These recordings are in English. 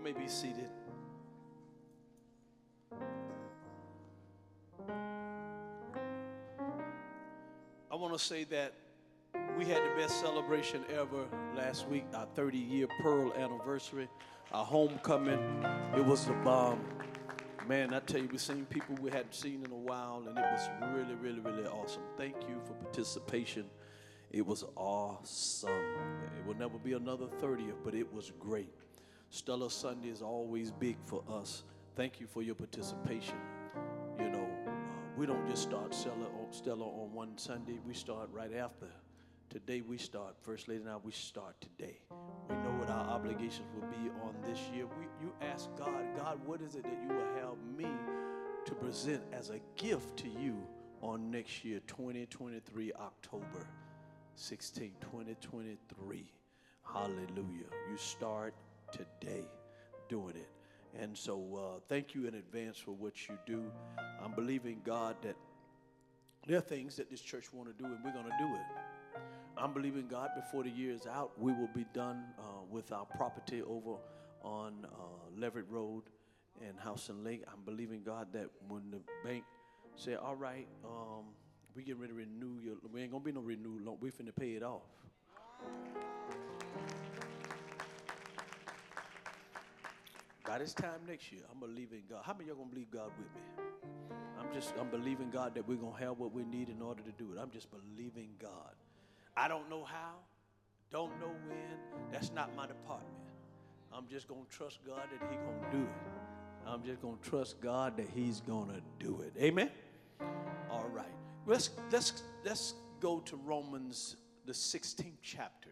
You may be seated. I want to say that we had the best celebration ever last week, our 30 year Pearl anniversary, our homecoming. It was the bomb. Man, I tell you, we seen people we hadn't seen in a while, and it was really, really, really awesome. Thank you for participation. It was awesome. It will never be another 30th, but it was great. Stella Sunday is always big for us. Thank you for your participation. You know, uh, we don't just start Stella on, Stella on one Sunday, we start right after. Today we start, First Lady and I, we start today. We know what our obligations will be on this year. We, you ask God, God, what is it that you will have me to present as a gift to you on next year, 2023, October 16, 2023. Hallelujah. You start today doing it. And so uh, thank you in advance for what you do. I'm believing God that there are things that this church want to do, and we're going to do it. I'm believing God before the year is out, we will be done uh, with our property over on uh, Leverett Road and Houston Lake. I'm believing God that when the bank say, all right, um, we getting ready to renew your, we ain't gonna be no renew loan, we finna pay it off. By this time next year, I'm believing God. How many of y'all gonna believe God with me? I'm just, I'm believing God that we're gonna have what we need in order to do it. I'm just believing God. I don't know how, don't know when. That's not my department. I'm just gonna trust God that He gonna do it. I'm just gonna trust God that He's gonna do it. Amen. All right. Let's let's let's go to Romans the 16th chapter.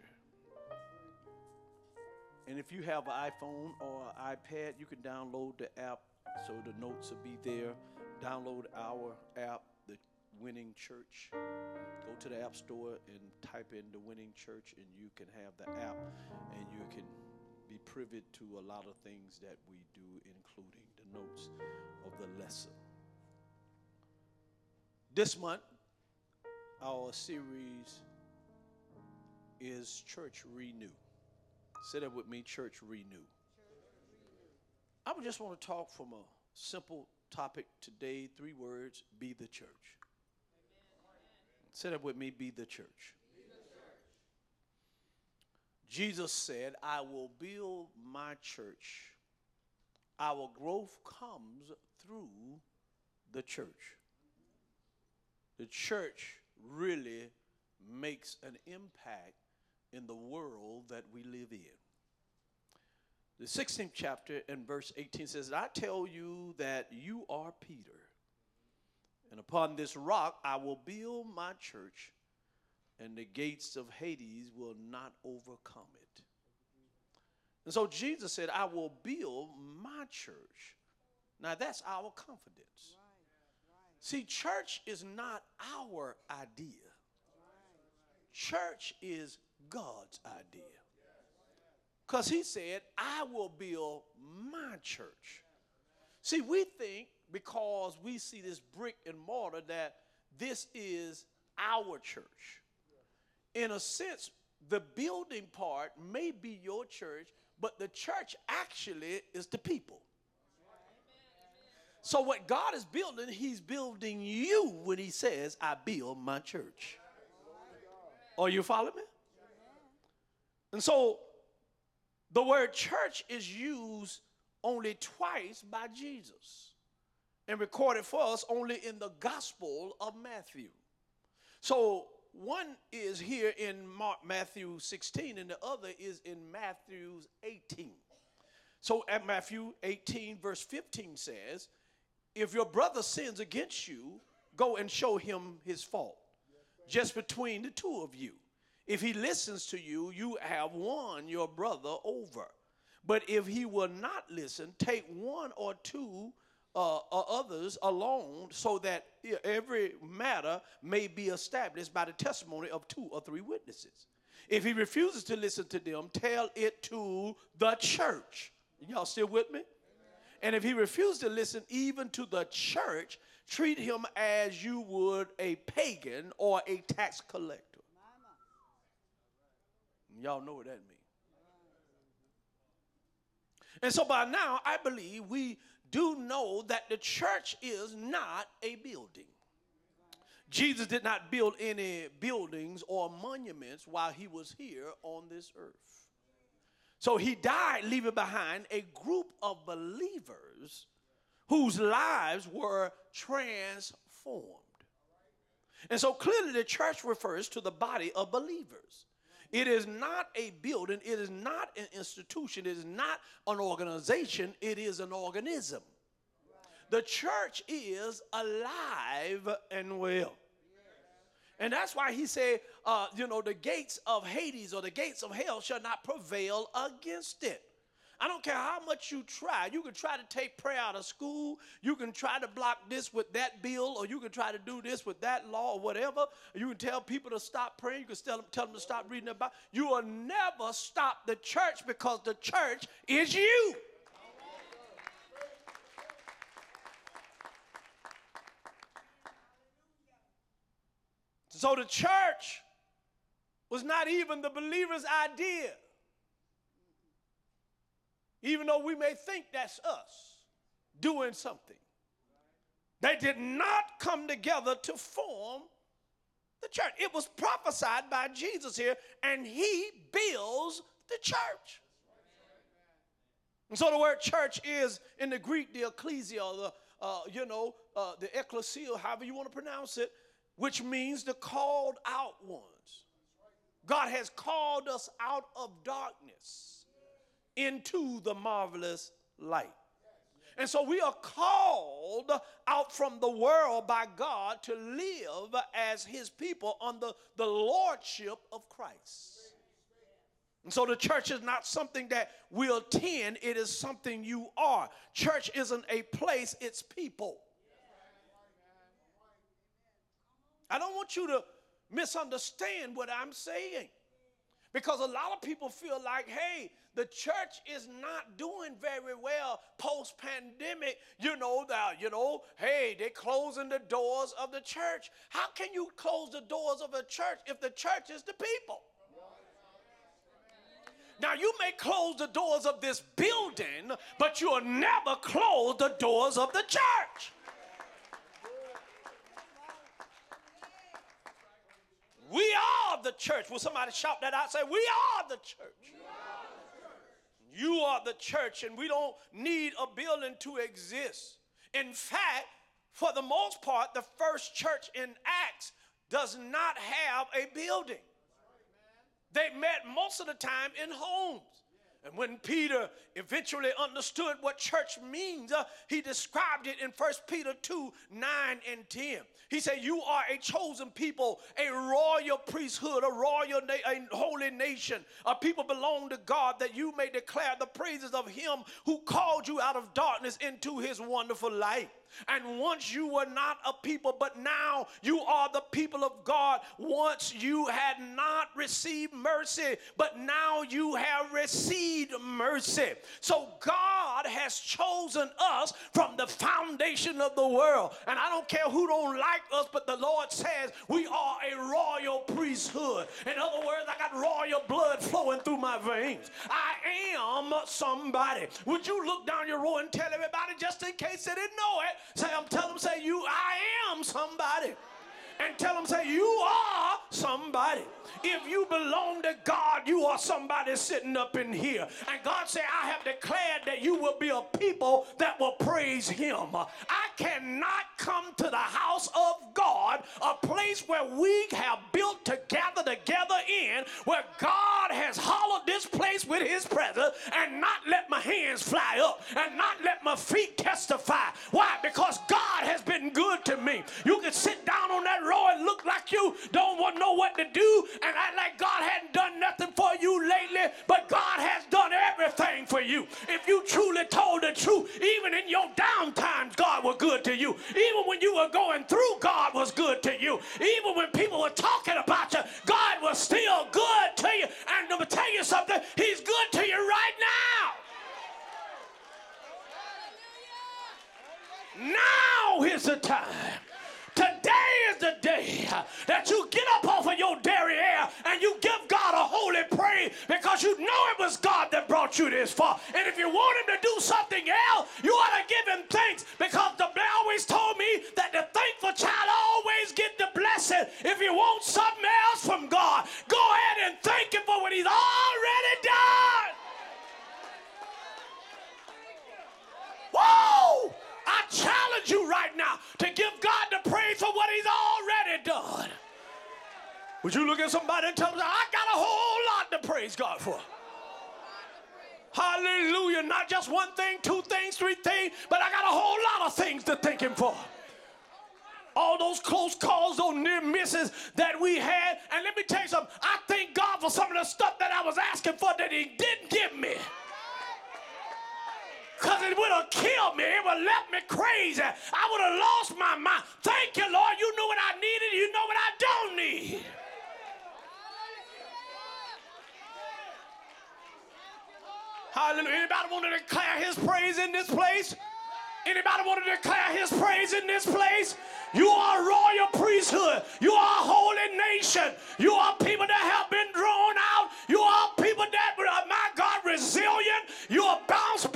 And if you have an iPhone or an iPad, you can download the app so the notes will be there. Download our app, the Winning Church. Go to the App Store and type in the Winning Church, and you can have the app, and you can be privy to a lot of things that we do, including the notes of the lesson. This month, our series is Church Renew. Say that with me, Church Renew. I would just want to talk from a simple topic today, three words, be the church. Say that with me, be the church. Jesus said, I will build my church. Our growth comes through the church. The church really makes an impact in the world that we live in. The 16th chapter and verse 18 says, I tell you that you are Peter, and upon this rock I will build my church, and the gates of Hades will not overcome it. And so Jesus said, I will build my church. Now that's our confidence. See, church is not our idea. Church is God's idea. Because he said, I will build my church. See, we think because we see this brick and mortar that this is our church. In a sense, the building part may be your church, but the church actually is the people. So, what God is building, He's building you when He says, I build my church. Are you following me? And so, the word church is used only twice by Jesus and recorded for us only in the Gospel of Matthew. So, one is here in Mark, Matthew 16, and the other is in Matthew 18. So, at Matthew 18, verse 15 says, If your brother sins against you, go and show him his fault, just between the two of you. If he listens to you, you have won your brother over. But if he will not listen, take one or two uh, others alone so that every matter may be established by the testimony of two or three witnesses. If he refuses to listen to them, tell it to the church. Y'all still with me? And if he refuses to listen even to the church, treat him as you would a pagan or a tax collector. Y'all know what that means. And so by now, I believe we do know that the church is not a building. Jesus did not build any buildings or monuments while he was here on this earth. So he died, leaving behind a group of believers whose lives were transformed. And so clearly, the church refers to the body of believers. It is not a building, it is not an institution, it is not an organization, it is an organism. The church is alive and well. And that's why he said, uh, you know, the gates of Hades or the gates of hell shall not prevail against it. I don't care how much you try. You can try to take prayer out of school. You can try to block this with that bill, or you can try to do this with that law, or whatever. You can tell people to stop praying. You can tell them, tell them to stop reading the Bible. You will never stop the church because the church is you. So the church was not even the believer's idea. Even though we may think that's us doing something. They did not come together to form the church. It was prophesied by Jesus here, and he builds the church. And so the word church is in the Greek the ecclesia, the uh, you know, uh, the ecclesia, however you want to pronounce it which means the called out ones. God has called us out of darkness into the marvelous light. And so we are called out from the world by God to live as his people under the lordship of Christ. And so the church is not something that we attend, it is something you are. Church isn't a place, it's people. I don't want you to misunderstand what I'm saying. Because a lot of people feel like, hey, the church is not doing very well post pandemic. You know that, you know, hey, they're closing the doors of the church. How can you close the doors of a church if the church is the people? Now, you may close the doors of this building, but you'll never close the doors of the church. We are the church. Will somebody shout that out? Say, We are the church. You are the church, and we don't need a building to exist. In fact, for the most part, the first church in Acts does not have a building. They met most of the time in homes. And when Peter eventually understood what church means, uh, he described it in 1 Peter 2 9 and 10. He said, You are a chosen people, a royal priesthood, a royal, na- a holy nation, a people belong to God that you may declare the praises of him who called you out of darkness into his wonderful light. And once you were not a people, but now you are the people of God. Once you had not received mercy, but now you have received mercy. So God has chosen us from the foundation of the world. And I don't care who don't like us, but the Lord says we are a royal priesthood. In other words, I got royal blood flowing through my veins. I am somebody. Would you look down your row and tell everybody just in case they didn't know it? Say, I'm telling them, say, you, I am somebody. And tell them, say, you are somebody. If you belong to God, you are somebody sitting up in here. And God said, I have declared that you will be a people that will praise Him. I cannot come to the house of God, a place where we have built to gather together in, where God has hollowed this place with His presence, and not let my hands fly up and not let my feet testify. Why? Because God has been good to me. You can sit down on that look like you don't want know what to do and act like God hadn't done nothing for you lately, but God has done everything for you. If you truly told the truth, even in your down times, God was good to you. Even when you were going through, God was good to you. Even when people were talking about you, God was still good to you. And me tell you something, He's good to you right now. Now is the time Today is the day that you get up off of your dairy air and you give God a holy praise because you know it was God that brought you this far. And if you want him to do something else, you ought to give him thanks because the they always told me that the thankful child always get the blessing. If you want something else from God, go ahead and thank him for what he's already done. Whoa! I challenge you right now to give God the praise for what he's already done. Would you look at somebody and tell them, I got a whole lot to praise God for? Hallelujah. Not just one thing, two things, three things, but I got a whole lot of things to thank Him for. All those close calls, those near misses that we had. And let me tell you something, I thank God for some of the stuff that I was asking for that He didn't give It would have killed me. It would have left me crazy. I would have lost my mind. Thank you, Lord. You know what I needed. You know what I don't need. Hallelujah. Anybody want to declare his praise in this place? Anybody want to declare his praise in this place? You are a royal priesthood. You are a holy nation. You are people that have been drawn out. You are people that my God, resilient. You are bounce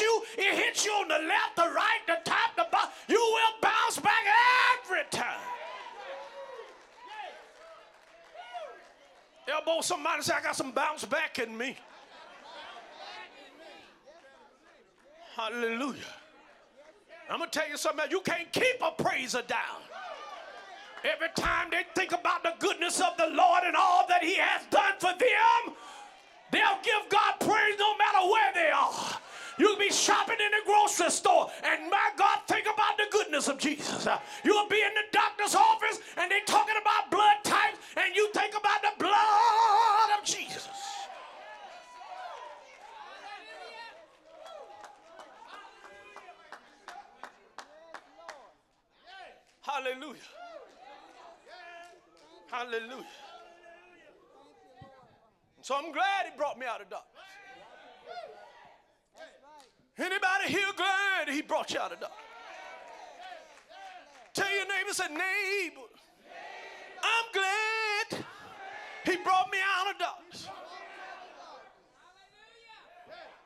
you. It hits you on the left, the right, the top, the bottom. You will bounce back every time. Elbow somebody say, I got some bounce back in me. Hallelujah. I'm going to tell you something. You can't keep a praiser down. Every time they think about the goodness of the Lord and all that He has done for them, they'll give God praise no matter where they are. You'll be shopping in the grocery store, and my God, think about the goodness of Jesus. You'll be in the doctor's office, and they're talking about blood types, and you think about the blood of Jesus. Hallelujah. Hallelujah. So I'm glad he brought me out of darkness. Anybody here glad he brought you out of darkness? Tell your neighbor, say, neighbor, I'm glad he brought me out of darkness.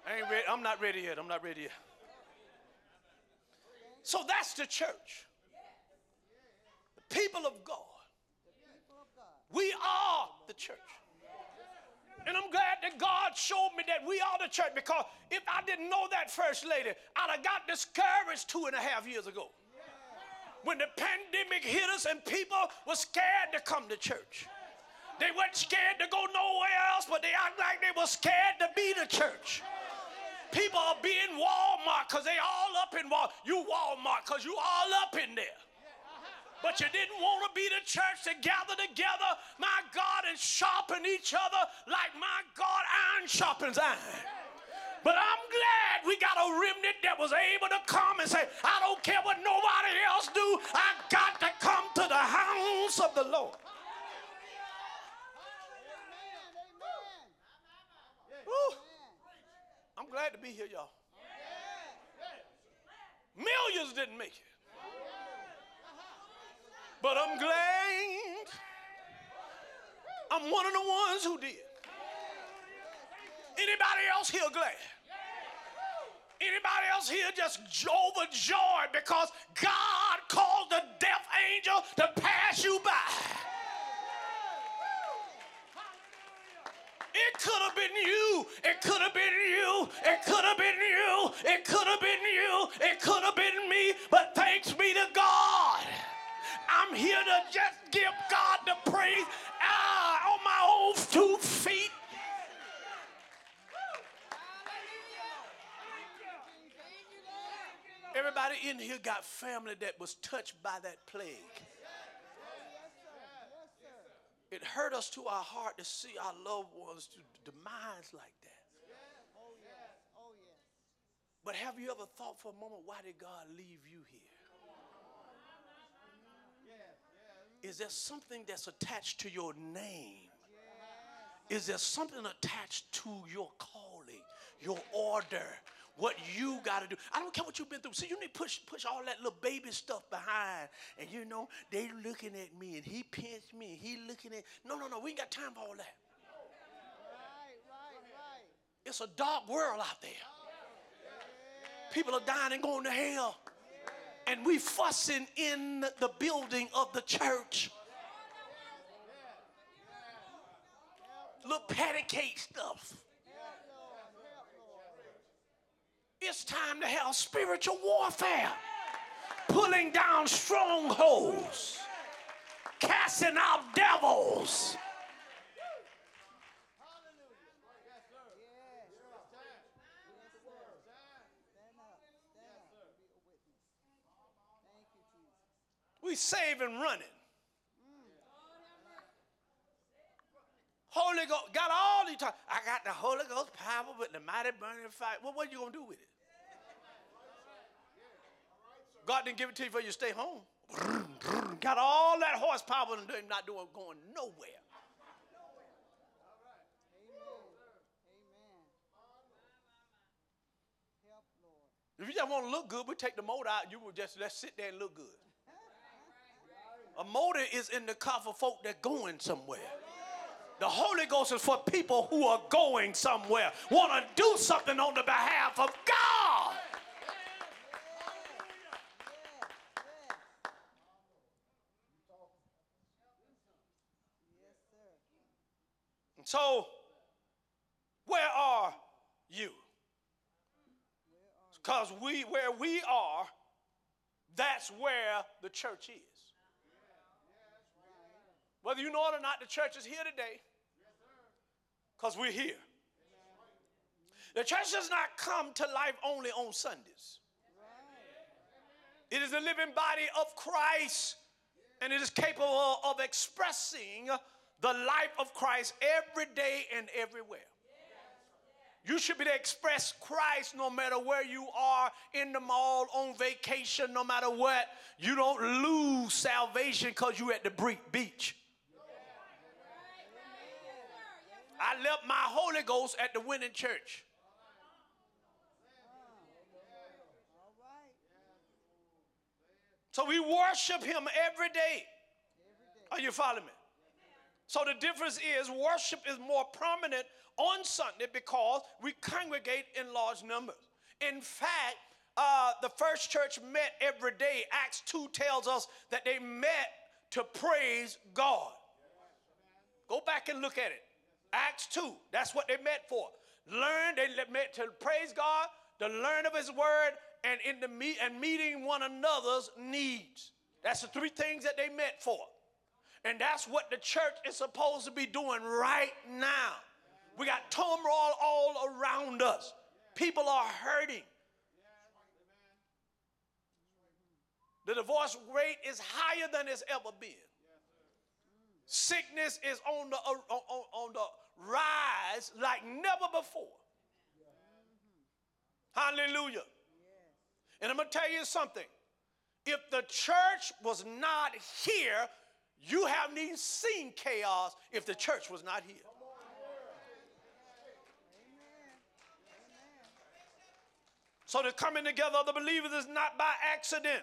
I ain't ready. I'm not ready yet. I'm not ready yet. So that's the church. The people of God. We are the church. And I'm glad that God showed me that we are the church because if I didn't know that first lady, I'd have got discouraged two and a half years ago. When the pandemic hit us and people were scared to come to church. They weren't scared to go nowhere else, but they act like they were scared to be the church. People are being Walmart because they all up in Walmart. You Walmart because you all up in there but you didn't want to be the church to gather together, my God, and sharpen each other like my God, iron sharpens iron. But I'm glad we got a remnant that was able to come and say, I don't care what nobody else do, I got to come to the house of the Lord. Ooh. I'm glad to be here, y'all. Millions didn't make it. But I'm glad I'm one of the ones who did. Anybody else here glad? Anybody else here just overjoyed because God called the death angel to pass you by? It could have been you. It could have been you. It could have been you. It could have been you. It could have been me. But thanks be to God. I'm here to just give God the praise ah, on my own two feet. Everybody in here got family that was touched by that plague. It hurt us to our heart to see our loved ones to demise like that. But have you ever thought for a moment, why did God leave you here? Is there something that's attached to your name? Is there something attached to your calling, your order, what you got to do. I don't care what you've been through. See, you need to push, push all that little baby stuff behind. And you know, they looking at me and he pinched me and he looking at. No, no, no. We ain't got time for all that. Right, right, right. It's a dark world out there. People are dying and going to hell. And we fussing in the building of the church. Little patty stuff. It's time to have spiritual warfare, pulling down strongholds, casting out devils. Stand up, stand up, and be a witness. Thank you, Jesus. We save and running. Holy Ghost, got all the time. I got the Holy Ghost power with the mighty burning fire. Well, what are you gonna do with it? God didn't give it to you for you to stay home. Got all that horsepower and not doing going nowhere. If you just want to look good, we take the motor out. You will just let's sit there and look good. A motor is in the car for folk that going somewhere. The Holy Ghost is for people who are going somewhere, want to do something on the behalf of God. And so, where are you? Because we, where we are, that's where the church is. Whether you know it or not, the church is here today. Because we're here. The church does not come to life only on Sundays. It is the living body of Christ, and it is capable of expressing the life of Christ every day and everywhere. You should be to express Christ no matter where you are in the mall, on vacation, no matter what. You don't lose salvation because you're at the beach. I left my Holy Ghost at the winning church. So we worship him every day. Are you following me? So the difference is worship is more prominent on Sunday because we congregate in large numbers. In fact, uh, the first church met every day. Acts 2 tells us that they met to praise God. Go back and look at it. Acts 2, that's what they met for. Learn, they met to praise God, to learn of His word, and in the meet and meeting one another's needs. That's the three things that they met for. And that's what the church is supposed to be doing right now. We got turmoil all around us. People are hurting. The divorce rate is higher than it's ever been. Sickness is on the, uh, on, on- on the rise like never before. Hallelujah. And I'm going to tell you something. If the church was not here, you haven't even seen chaos if the church was not here. So the coming together of the believers is not by accident.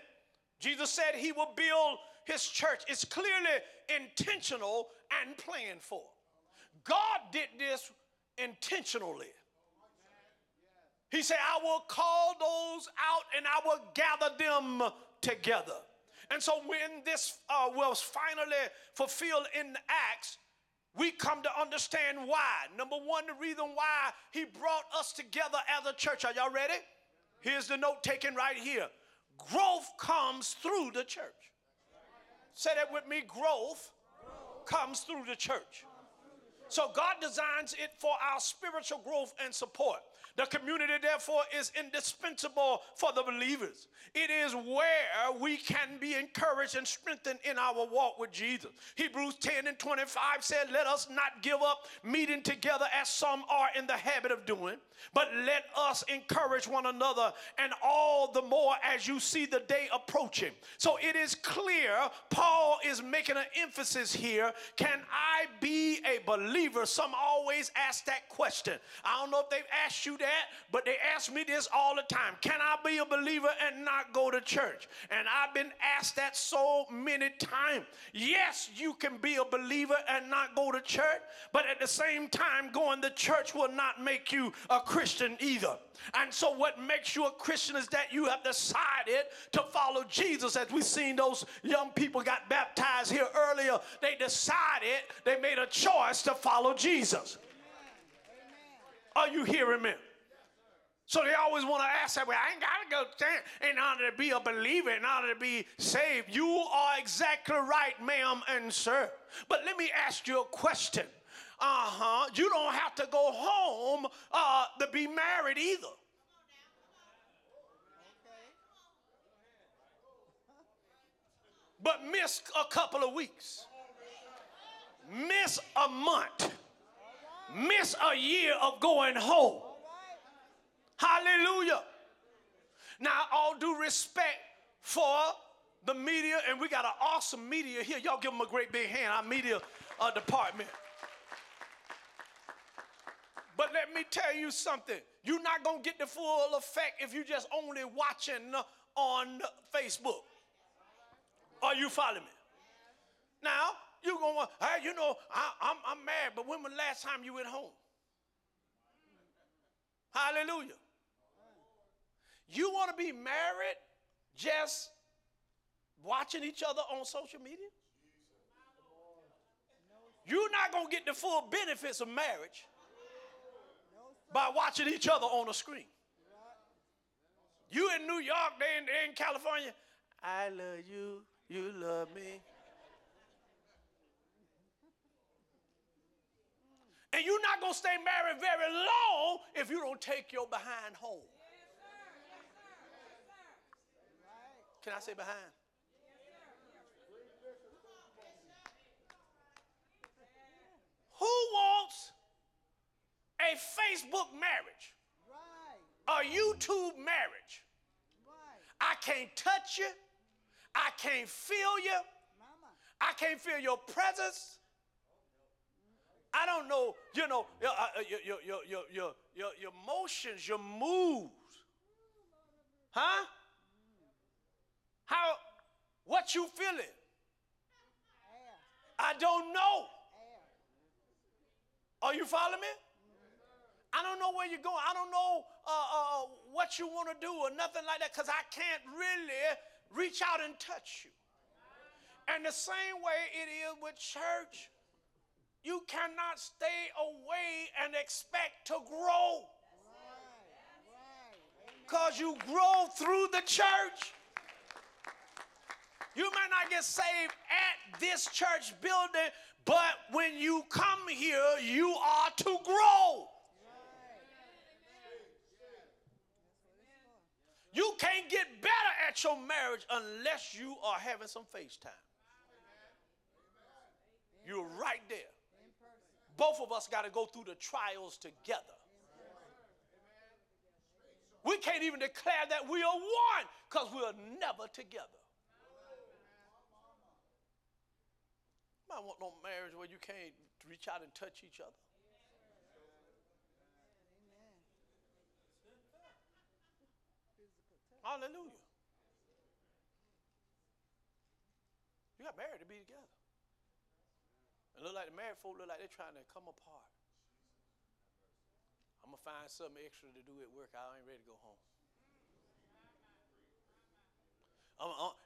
Jesus said he will build his church. It's clearly intentional and planned for. God did this intentionally. He said, I will call those out and I will gather them together. And so when this uh, was finally fulfilled in Acts, we come to understand why. Number one, the reason why he brought us together as a church. Are y'all ready? Here's the note taken right here. Growth comes through the church. Say that with me growth comes through the church. So God designs it for our spiritual growth and support. The community, therefore, is indispensable for the believers. It is where we can be encouraged and strengthened in our walk with Jesus. Hebrews 10 and 25 said, Let us not give up meeting together as some are in the habit of doing, but let us encourage one another, and all the more as you see the day approaching. So it is clear Paul is making an emphasis here. Can I be a believer? some always ask that question. I don't know if they've asked you that, but they ask me this all the time Can I be a believer and not go to church? And I've been asked that so many times. Yes, you can be a believer and not go to church, but at the same time, going to church will not make you a Christian either. And so, what makes you a Christian is that you have decided to follow Jesus. As we've seen those young people got baptized here earlier, they decided, they made a choice to follow Jesus. Are you hearing me? So they always want to ask that way. I ain't got to go stand in order to be a believer, in order to be saved. You are exactly right, ma'am and sir. But let me ask you a question. Uh huh. You don't have to go home uh, to be married either. But miss a couple of weeks, miss a month, miss a year of going home. Hallelujah. Now, all due respect for the media, and we got an awesome media here. Y'all give them a great big hand, our media uh, department. But let me tell you something. You're not going to get the full effect if you're just only watching on Facebook. Are you following me? Now, you're going to, hey, you know, I, I'm, I'm married, but when was the last time you went home? Hallelujah. You want to be married just watching each other on social media? You're not going to get the full benefits of marriage by watching each other on a screen. You in New York, they in, they in California. I love you, you love me. And you're not going to stay married very long if you don't take your behind home. Can I say behind? Who wants a Facebook marriage? A YouTube marriage? I can't touch you. I can't feel you. I can't feel your presence. I don't know, you know, your, uh, uh, your, your, your, your, your, your, your motions, your moves. Huh? How, what you feeling? I don't know. Are you following me? I don't know where you're going. I don't know uh, uh, what you want to do or nothing like that because I can't really reach out and touch you. And the same way it is with church. You cannot stay away and expect to grow because you grow through the church. You might not get saved at this church building, but when you come here, you are to grow. You can't get better at your marriage unless you are having some FaceTime. You're right there. Both of us got to go through the trials together. We can't even declare that we are one because we're never together. I want no marriage where you can't reach out and touch each other. Hallelujah. You got married to be together. It look like the married folk look like they're trying to come apart. I'm gonna find something extra to do at work. I ain't ready to go home.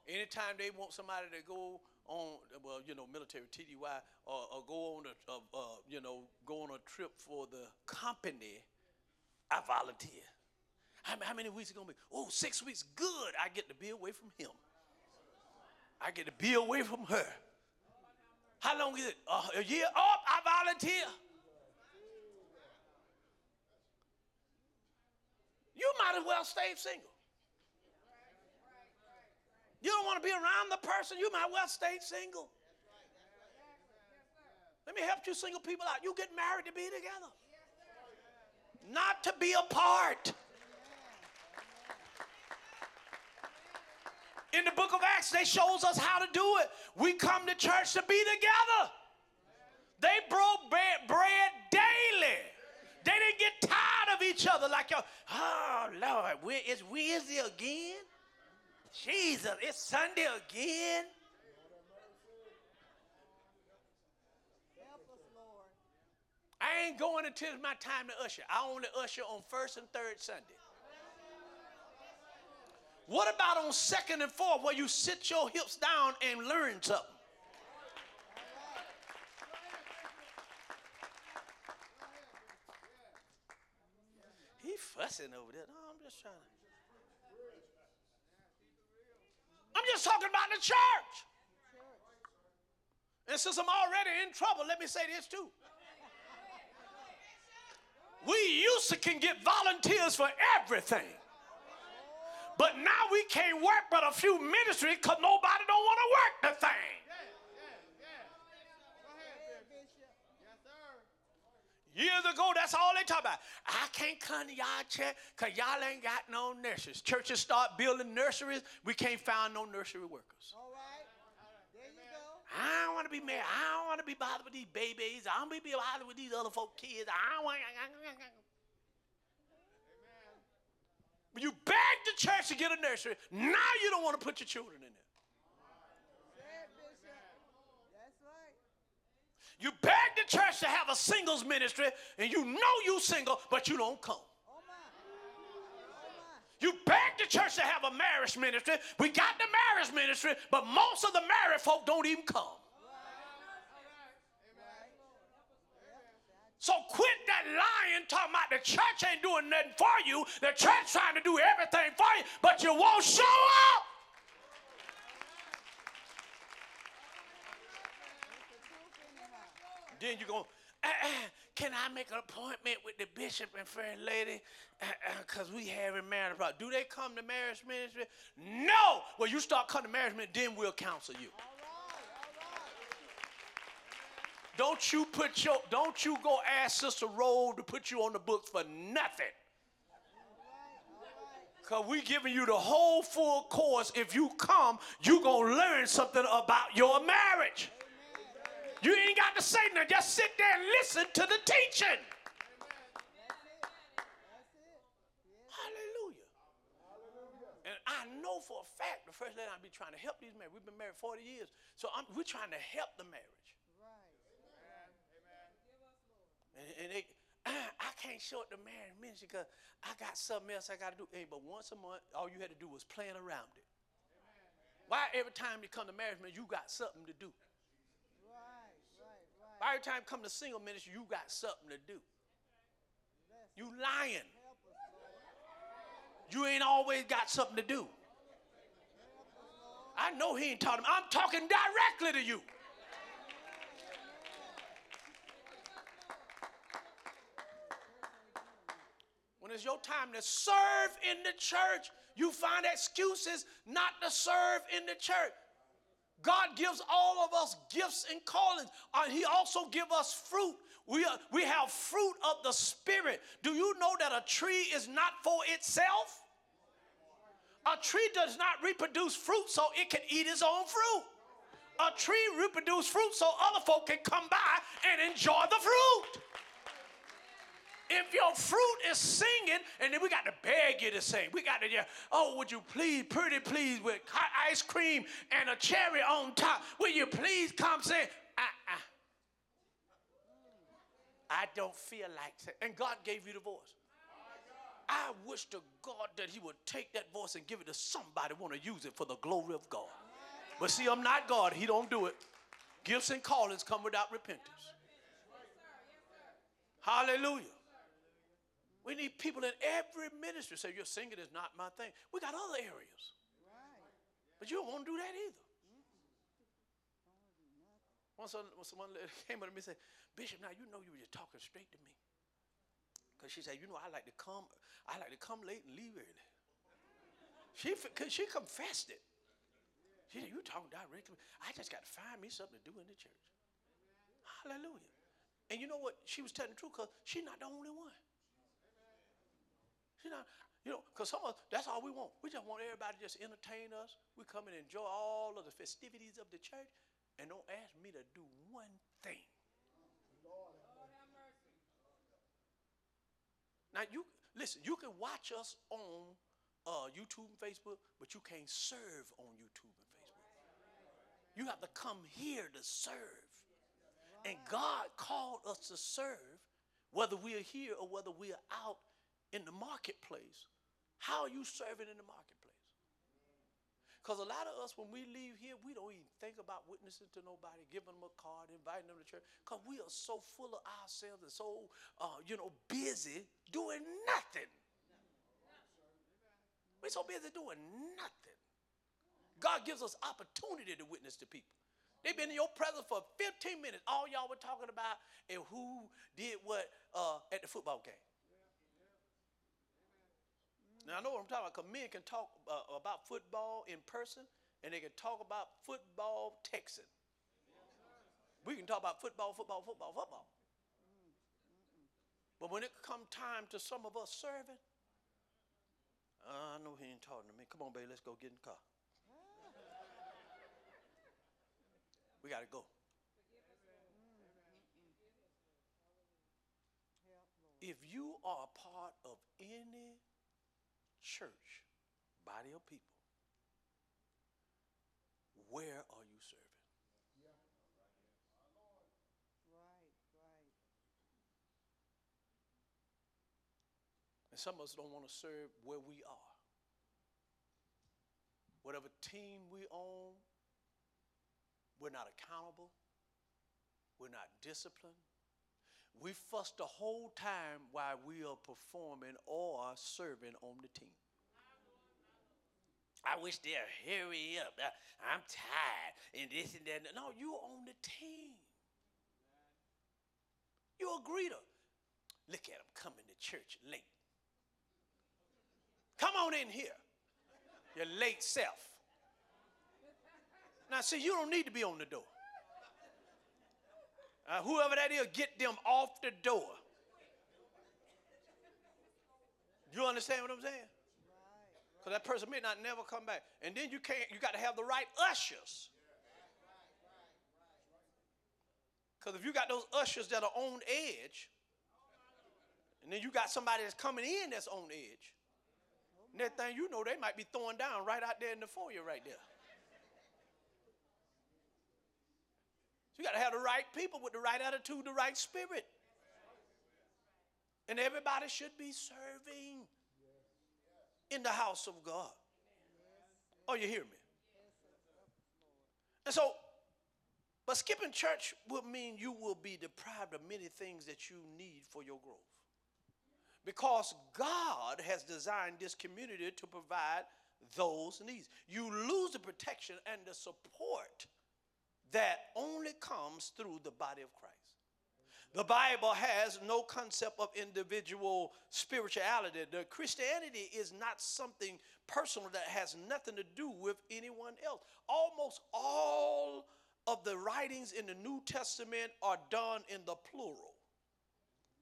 Anytime they want somebody to go on, well, you know, military TDY, or, or go on a, uh, uh, you know, go on a trip for the company, I volunteer. How, how many weeks it gonna be? Oh, six weeks. Good. I get to be away from him. I get to be away from her. How long is it? Uh, a year? Oh, I volunteer. You might as well stay single. You don't want to be around the person, you might well stay single. Let me help you single people out. You get married to be together, not to be apart. In the book of Acts, they shows us how to do it. We come to church to be together. They broke bread, daily. They didn't get tired of each other like. Oh Lord, where is Wednesday again? Jesus, it's Sunday again. I ain't going until it's my time to usher. I only usher on first and third Sunday. What about on second and fourth where you sit your hips down and learn something? He fussing over there. No, I'm just trying to. I'm just talking about the church. And since I'm already in trouble, let me say this too. We used to can get volunteers for everything. But now we can't work but a few ministries because nobody don't want to work the thing. Years ago, that's all they talk about. I can't come to y'all church because y'all ain't got no nurseries. Churches start building nurseries. We can't find no nursery workers. All right. There you go. I don't want to be married. I don't want to be bothered with these babies. I don't want to be bothered with these other folk kids. I don't want. You beg the church to get a nursery. Now you don't want to put your children in there. Say it, Bishop. That's right. You beg the church to have a singles ministry, and you know you single, but you don't come. You beg the church to have a marriage ministry. We got the marriage ministry, but most of the married folk don't even come. So quit that lying, talking about the church ain't doing nothing for you. The church trying to do everything for you, but you won't show up. The truth in your mouth. Then you go, uh, uh, can I make an appointment with the bishop and first lady? Because we having marriage problem. Do they come to marriage ministry? No. Well, you start coming to marriage ministry, then we'll counsel you. Don't you put your, don't you go ask Sister Roll to put you on the books for nothing. Because we giving you the whole full course. If you come, you going to learn something about your marriage. You ain't got to say nothing. Just sit there and listen to the teaching. Hallelujah. And I know for a fact the first lady I be trying to help these married. We've been married 40 years. So I'm, we're trying to help the marriage. Right. And, and they, I can't show it to marriage ministry because I got something else I got to do. Hey, but once a month, all you had to do was plan around it. Why every time you come to marriage ministry, you got something to do? Right. Right. Right. Why every time come to single ministry, you got something to do? You lying. You ain't always got something to do. I know he ain't talking. I'm talking directly to you. When it's your time to serve in the church, you find excuses not to serve in the church. God gives all of us gifts and callings. Uh, he also give us fruit. We, are, we have fruit of the Spirit. Do you know that a tree is not for itself? A tree does not reproduce fruit so it can eat its own fruit. A tree reproduces fruit so other folk can come by and enjoy the fruit. If your fruit is singing, and then we got to beg you to sing. We got to, yeah, oh, would you please, pretty please, with ice cream and a cherry on top, will you please come sing? Uh-uh. I don't feel like singing. And God gave you the voice. I wish to God that He would take that voice and give it to somebody want to use it for the glory of God. But see, I'm not God. He don't do it. Gifts and callings come without repentance. Hallelujah. We need people in every ministry say, Your singing is not my thing. We got other areas. Right. But you don't want to do that either. Once, someone came up to me and said, Bishop, now you know you were just talking straight to me. Because she said, you know, I like to come, I like to come late and leave early. She, cause she confessed it. She said, you talking directly. I just got to find me something to do in the church. Hallelujah. And you know what? She was telling the truth because she's not the only one. You know, you know, because some of that's all we want. We just want everybody to just entertain us. We come and enjoy all of the festivities of the church, and don't ask me to do one thing. Lord, have mercy. Now you listen. You can watch us on uh, YouTube and Facebook, but you can't serve on YouTube and Facebook. You have to come here to serve. And God called us to serve, whether we are here or whether we are out in the marketplace. How are you serving in the marketplace? Because a lot of us, when we leave here, we don't even think about witnessing to nobody, giving them a card, inviting them to church, because we are so full of ourselves and so, uh, you know, busy doing nothing. We're so busy doing nothing. God gives us opportunity to witness to people. They've been in your presence for 15 minutes. All y'all were talking about and who did what uh, at the football game. Now I know what I'm talking about because men can talk uh, about football in person and they can talk about football texting. We can talk about football, football, football, football. But when it come time to some of us serving, I know he ain't talking to me. Come on, baby, let's go get in the car. We got to go. If you are a part of any church, body of people, where are you serving? Right, right. And some of us don't want to serve where we are. Whatever team we own, we're not accountable. We're not disciplined. We fuss the whole time while we are performing or serving on the team. I wish they'd hurry up. I'm tired and this and that. No, you're on the team. You're a greeter. Look at them coming to church late. Come on in here. Your late self. Now, see, you don't need to be on the door. Uh, whoever that is, get them off the door. You understand what I'm saying? Because that person may not never come back. And then you can't, you got to have the right ushers. Because if you got those ushers that are on edge, and then you got somebody that's coming in that's on edge, next thing you know, they might be throwing down right out there in the foyer right there. So you got to have the right people with the right attitude, the right spirit. And everybody should be serving in the house of God. Oh, you hear me? And so, but skipping church will mean you will be deprived of many things that you need for your growth. Because God has designed this community to provide those needs. You lose the protection and the support that only comes through the body of Christ. The Bible has no concept of individual spirituality. The Christianity is not something personal that has nothing to do with anyone else. Almost all of the writings in the New Testament are done in the plural,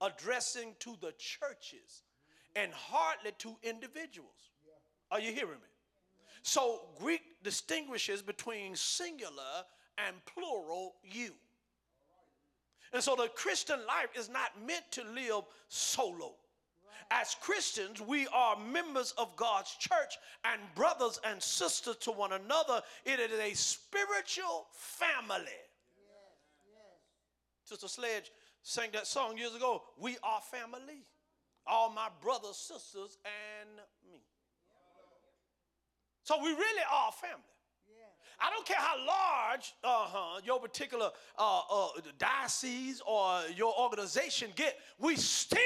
addressing to the churches and hardly to individuals. Are you hearing me? So Greek distinguishes between singular and plural you. And so the Christian life is not meant to live solo. As Christians, we are members of God's church and brothers and sisters to one another. It is a spiritual family. Yes, yes. Sister Sledge sang that song years ago. We are family. All my brothers, sisters, and me. So we really are family. I don't care how large uh-huh, your particular uh, uh, diocese or your organization get, we still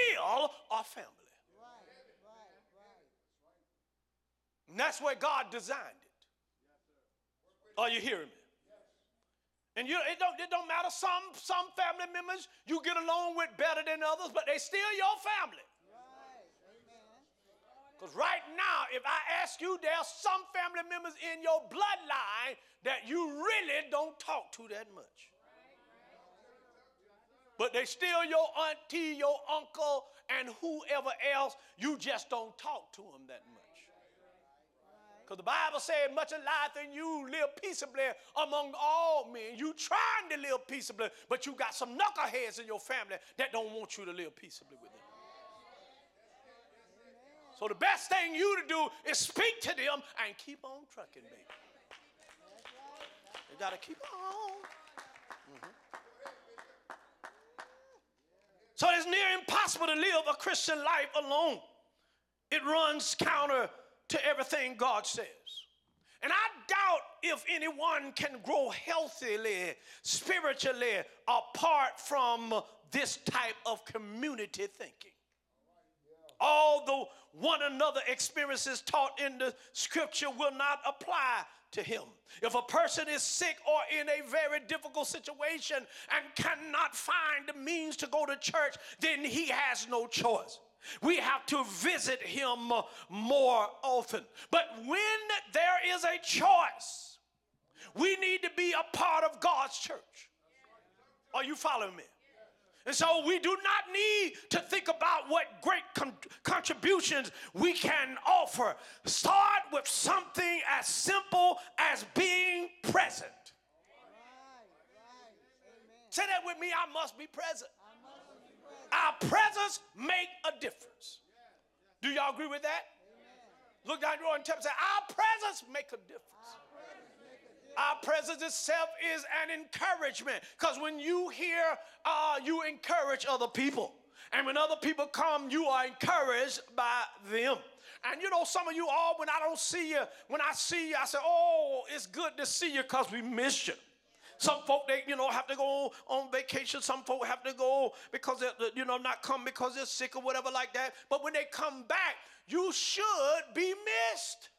are family. Right, right, right. That's where God designed it. Are you hearing me? And you, it don't, it don't matter. Some, some family members you get along with better than others, but they still your family. Right. Right now, if I ask you, there are some family members in your bloodline that you really don't talk to that much. But they still your auntie, your uncle, and whoever else, you just don't talk to them that much. Because the Bible said, much alive in you live peaceably among all men. You trying to live peaceably, but you got some knuckleheads in your family that don't want you to live peaceably with them. So the best thing you to do is speak to them and keep on trucking, baby. You gotta keep on. Mhm. So it's near impossible to live a Christian life alone. It runs counter to everything God says. And I doubt if anyone can grow healthily, spiritually, apart from this type of community thinking. All the one another experiences taught in the scripture will not apply to him. If a person is sick or in a very difficult situation and cannot find the means to go to church, then he has no choice. We have to visit him more often. But when there is a choice, we need to be a part of God's church. Are you following me? And so we do not need to think about what great con- contributions we can offer. Start with something as simple as being present. Right. Amen. Say that with me I must be present. Must be present. Our presence make a difference. Do y'all agree with that? Look down your and tell say, our presence make a difference. Our presence itself is an encouragement because when you hear, uh, you encourage other people. And when other people come, you are encouraged by them. And you know, some of you all, when I don't see you, when I see you, I say, oh, it's good to see you because we miss you. Some folk they you know have to go on vacation. Some folk have to go because they're you know not come because they're sick or whatever like that. But when they come back, you should be missed.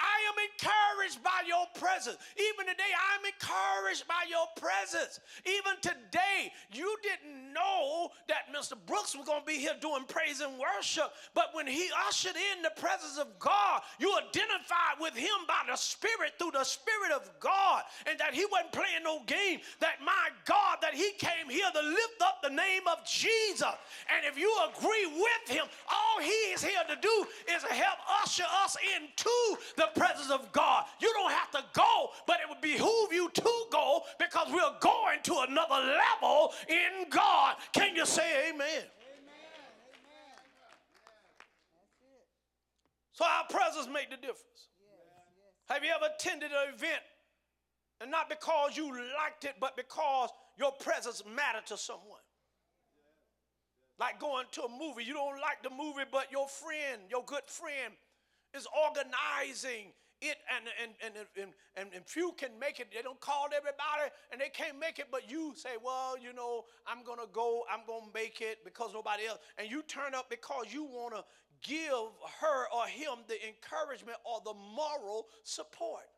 I am encouraged by your presence. Even today, I'm encouraged by your presence. Even today, you didn't know that Mr. Brooks was going to be here doing praise and worship, but when he ushered in the presence of God, you identified with him by the Spirit through the Spirit of God, and that he wasn't playing no game. That my God, that he came here to lift up the name of Jesus. And if you agree with him, all he is here to do is help usher us into the presence of God. You don't have to go, but it would behoove you to go because we're going to another level in God. Can you say amen? Amen. Amen. So our presence make the difference. Have you ever attended an event and not because you liked it, but because your presence mattered to someone? Like going to a movie, you don't like the movie, but your friend, your good friend, is organizing it, and and and and, and, and few can make it. They don't call everybody, and they can't make it, but you say, "Well, you know, I'm gonna go. I'm gonna make it because nobody else." And you turn up because you wanna give her or him the encouragement or the moral support.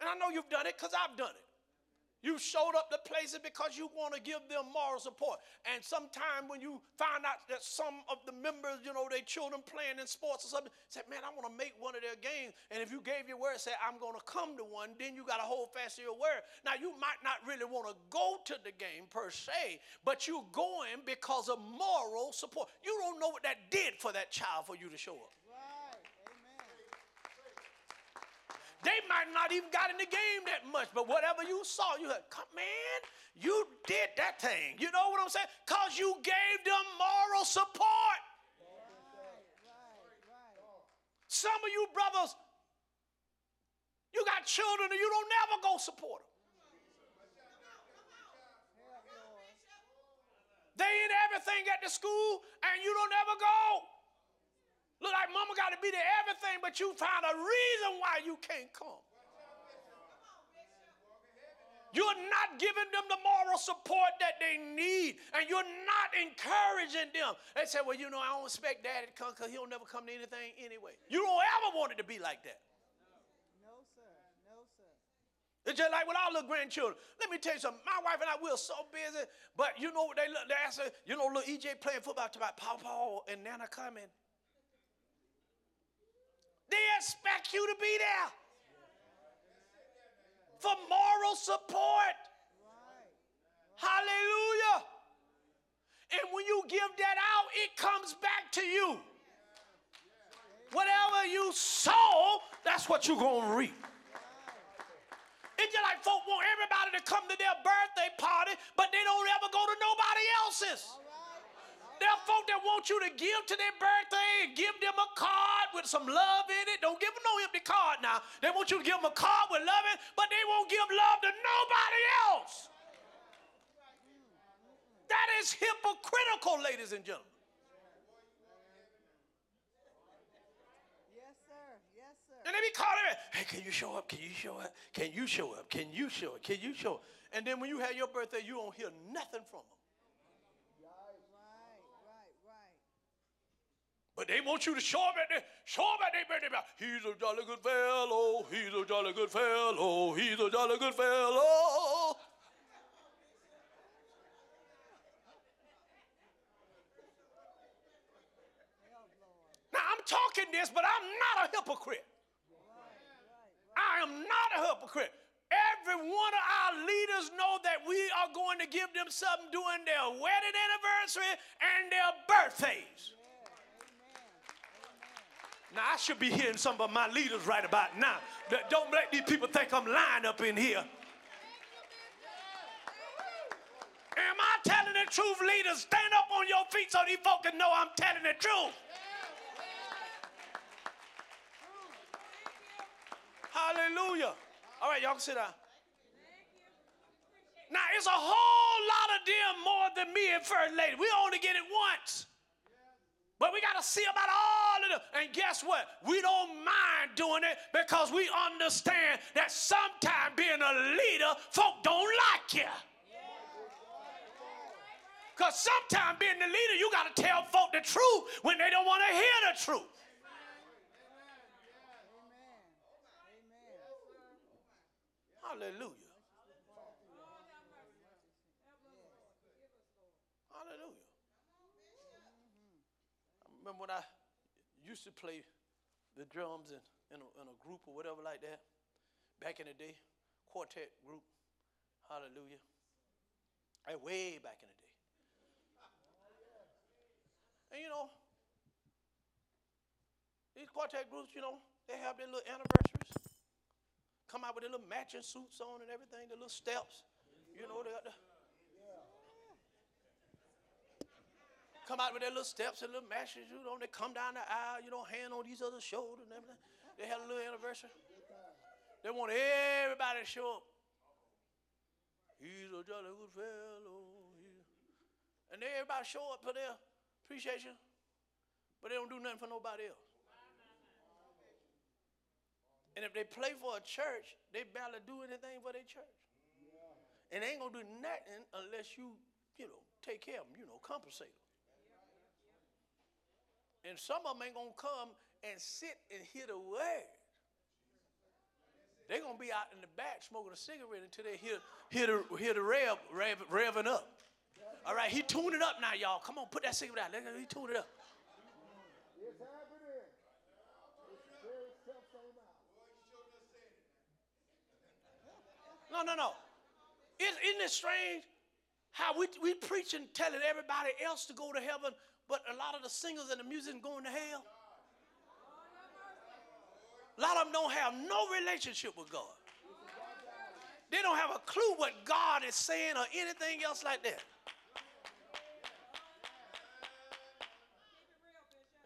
And I know you've done it because I've done it. You showed up to places because you want to give them moral support. And sometime when you find out that some of the members, you know, their children playing in sports or something, said, man, I want to make one of their games. And if you gave your word, say, I'm going to come to one, then you got to hold fast to your word. Now, you might not really want to go to the game per se, but you're going because of moral support. You don't know what that did for that child for you to show up. Right. Amen. They might not even got in the game that much, but whatever you saw, you had, come man, you did that thing. You know what I'm saying? Because you gave them moral support. Some of you brothers, you got children and you don't never go support them. They in everything at the school and you don't ever go. Look like mama got to be there everything, but you find a reason why you can't come. You're not giving them the moral support that they need, and you're not encouraging them. They say, Well, you know, I don't expect daddy to come because he'll never come to anything anyway. You don't ever want it to be like that. No, sir. No, sir. It's just like with our little grandchildren. Let me tell you something. My wife and I, we're so busy, but you know what they look, they ask, you know, little EJ playing football to about Papa and Nana coming. They expect you to be there for moral support. Hallelujah. And when you give that out, it comes back to you. Whatever you sow, that's what you're going to reap. It's just like folk want everybody to come to their birthday party, but they don't ever go to nobody else's. There are folk that want you to give to their birthday and give them a card with some love in it. Don't give them no empty card now. They want you to give them a card with love in it, but they won't give love to nobody else. That is hypocritical, ladies and gentlemen. Yes, sir. Yes, sir. And they be calling me, hey, can you show up? Can you show up? Can you show up? Can you show up? Can you show up? And then when you have your birthday, you don't hear nothing from them. Right, right, right. But they want you to show up at their, show up at their birthday. party. He's a jolly good fellow. He's a jolly good fellow. He's a jolly good fellow. Now I'm talking this, but I'm not a hypocrite. I am not a hypocrite. Every one of our leaders know that we are going to give them something during their wedding anniversary and their birthdays. Now I should be hearing some of my leaders right about now. Don't let these people think I'm lying up in here. Am I telling the truth, leaders? Stand up on your feet so these folks can know I'm telling the truth. Hallelujah. All right, y'all can sit down. Now, it's a whole lot of them more than me and First Lady. We only get it once. But we got to see about all And guess what? We don't mind doing it because we understand that sometimes being a leader, folk don't like you. Because sometimes being the leader, you got to tell folk the truth when they don't want to hear the truth. Hallelujah. Hallelujah. I remember when I used to play the drums in, in, a, in a group or whatever like that, back in the day, quartet group. Hallelujah. Way back in the day. And you know, these quartet groups, you know, they have their little anniversaries come out with their little matching suits on and everything, the little steps. You know, they got the. Come out with their little steps and little matches, you know, they come down the aisle, you know, hand on these other shoulders and everything. They had a little anniversary. They want everybody to show up. He's a jolly good fellow. He- And everybody show up for their appreciation, but they don't do nothing for nobody else. And if they play for a church, they barely do anything for their church. And they ain't gonna do nothing unless you, you know, take care of them, you know, compensate them. And some of them ain't gonna come and sit and hear the word. They're gonna be out in the back smoking a cigarette until they hear hear the hear the rev, rev revving up. All right, he tuned it up now, y'all. Come on, put that cigarette out. He tuned it up. It's happening. It's very. No, no, no. Is, isn't it strange how we, we preaching telling everybody else to go to heaven, but a lot of the singers and the musicians going to hell? A lot of them don't have no relationship with God. They don't have a clue what God is saying or anything else like that.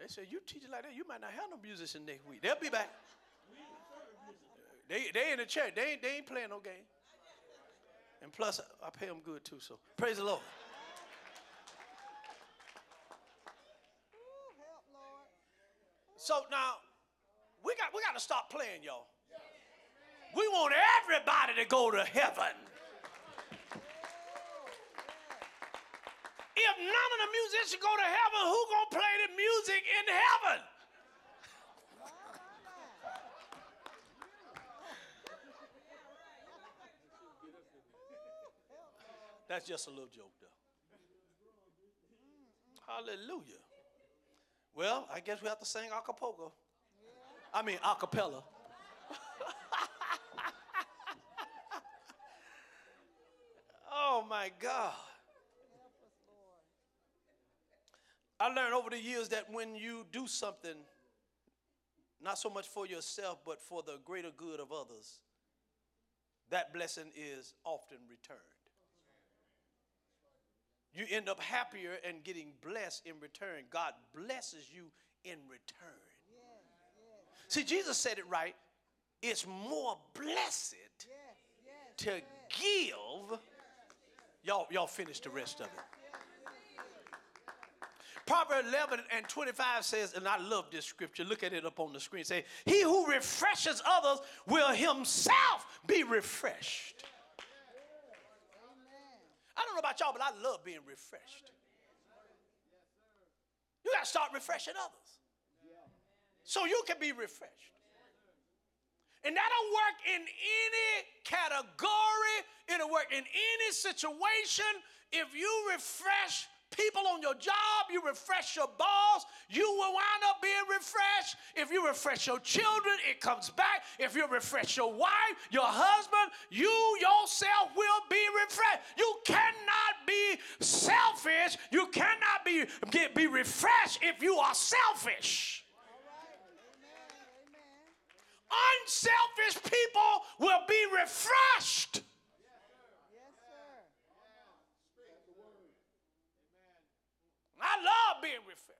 They say, you teach it like that, you might not have no musician next week. They'll be back. They, they in the church. They ain't, they ain't playing no game. And plus, I pay them good too, so praise the Lord. Ooh, help, Lord. So now, we got, we got to stop playing, y'all. We want everybody to go to heaven. If none of the musicians go to heaven, who gonna play the music in heaven? That's just a little joke, though. Hallelujah. Well, I guess we have to sing Acapulco. I mean, acapella. oh my God. I learned over the years that when you do something, not so much for yourself, but for the greater good of others, that blessing is often returned. You end up happier and getting blessed in return. God blesses you in return. See, Jesus said it right. It's more blessed Yes, yes. to give. Y'all, y'all finish the rest of it. Proverbs 11 and 25 says, and I love this scripture. Look at it up on the screen. Say, He who refreshes others will himself be refreshed. I don't know about y'all, but I love being refreshed. You got to start refreshing others so you can be refreshed. And that'll work in any category, it'll work in any situation. If you refresh people on your job, you refresh your boss, you will wind up being refreshed. If you refresh your children, it comes back. If you refresh your wife, your husband, you yourself will be refreshed. You cannot be selfish. You cannot be, get, be refreshed if you are selfish. Unselfish people will be refreshed. Yes, sir. I love being refreshed.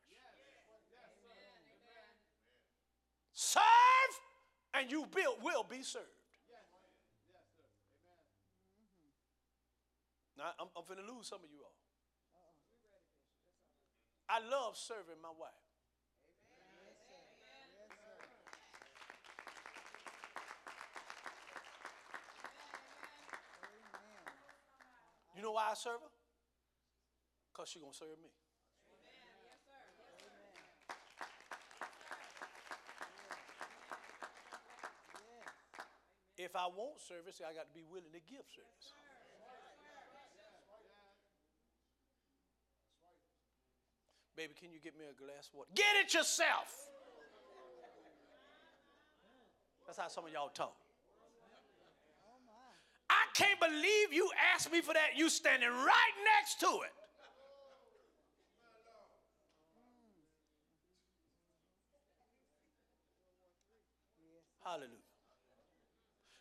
Serve, and you will, be served. Now, I'm, I'm going to lose some of you all. I love serving my wife. You know why I serve her? Because she's going to serve me. If I want service, I got to be willing to give service. Baby, can you get me a glass of water? Get it yourself. That's how some of y'all talk. I can't believe you asked me for that. You standing right next to it. Hallelujah.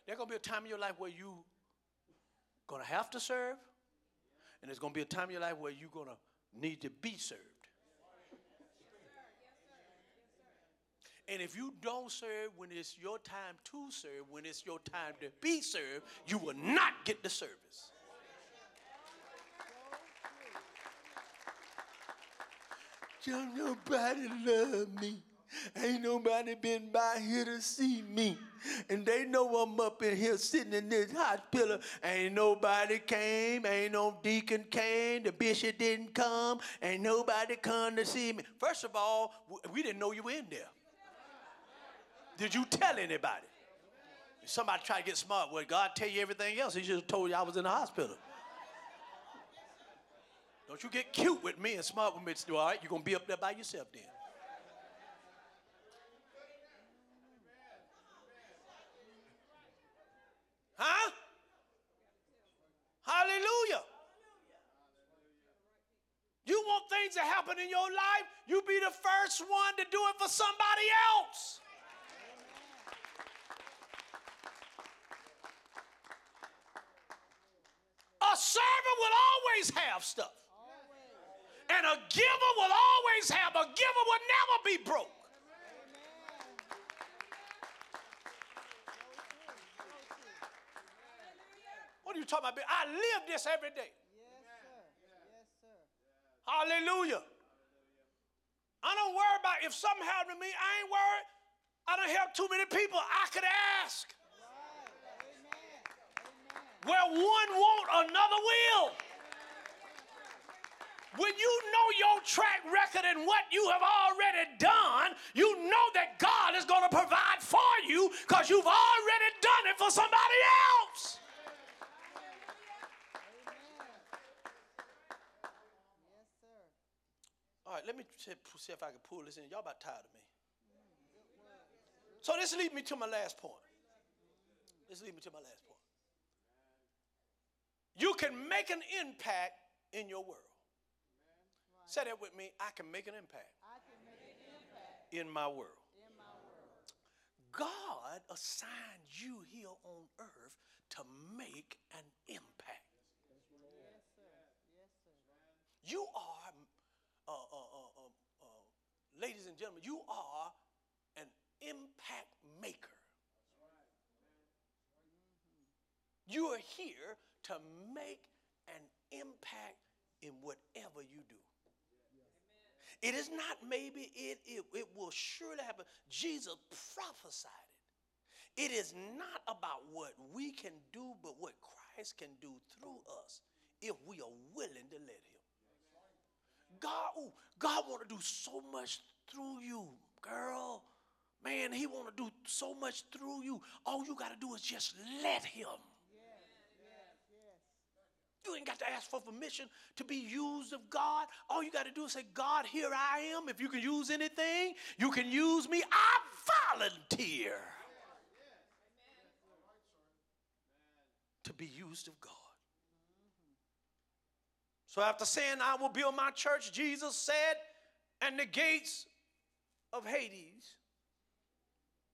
There's gonna be a time in your life where you gonna have to serve, and there's gonna be a time in your life where you're gonna need to be served. And if you don't serve when it's your time to serve, when it's your time to be served, you will not get the service. Don't nobody love me. Ain't nobody been by here to see me. And they know I'm up in here sitting in this hot hospital. Ain't nobody came. Ain't no deacon came. The bishop didn't come. Ain't nobody come to see me. First of all, we didn't know you were in there. Did you tell anybody? Somebody try to get smart. Well, God tell you everything else. He just told you I was in the hospital. Don't you get cute with me and smart with me. All right, you're going to be up there by yourself then. Huh? Hallelujah. You want things to happen in your life, you be the first one to do it for somebody else. A servant will always have stuff. And a giver will always have. A giver will never be broke. What are you talking about? I live this every day. Yes, sir. Yes, sir. Hallelujah. I don't worry about if something happened to me. I ain't worried. I don't help too many people I could ask. Right. Amen. Amen. Where one won't, another will. When you know your track record and what you have already done, you know that God is going to provide for you because you've already done it for somebody else. Yes, sir. All right, let me see if I can pull this in. Y'all about tired of me. So this leads me to my last point. This leads me to my last point. You can make an impact in your world. Say that with me. I can make an impact make an impact in my world. in my world. God assigned you here on earth to make an impact. Yes, sir. Yes, sir. You are, uh, uh, ladies and gentlemen, you are an impact maker. You are here to make an impact in whatever you do. It is not maybe, it, it, it will surely happen. Jesus prophesied it. It is not about what we can do, but what Christ can do through us if we are willing to let him. God, ooh, God want to do so much through you, girl. Man, he want to do so much through you. All you got to do is just let him. You ain't got to ask for permission to be used of God. All you got to do is say, God, here I am. If you can use anything, you can use me. I volunteer to be used of God. So after saying, I will build my church, Jesus said, and the gates of Hades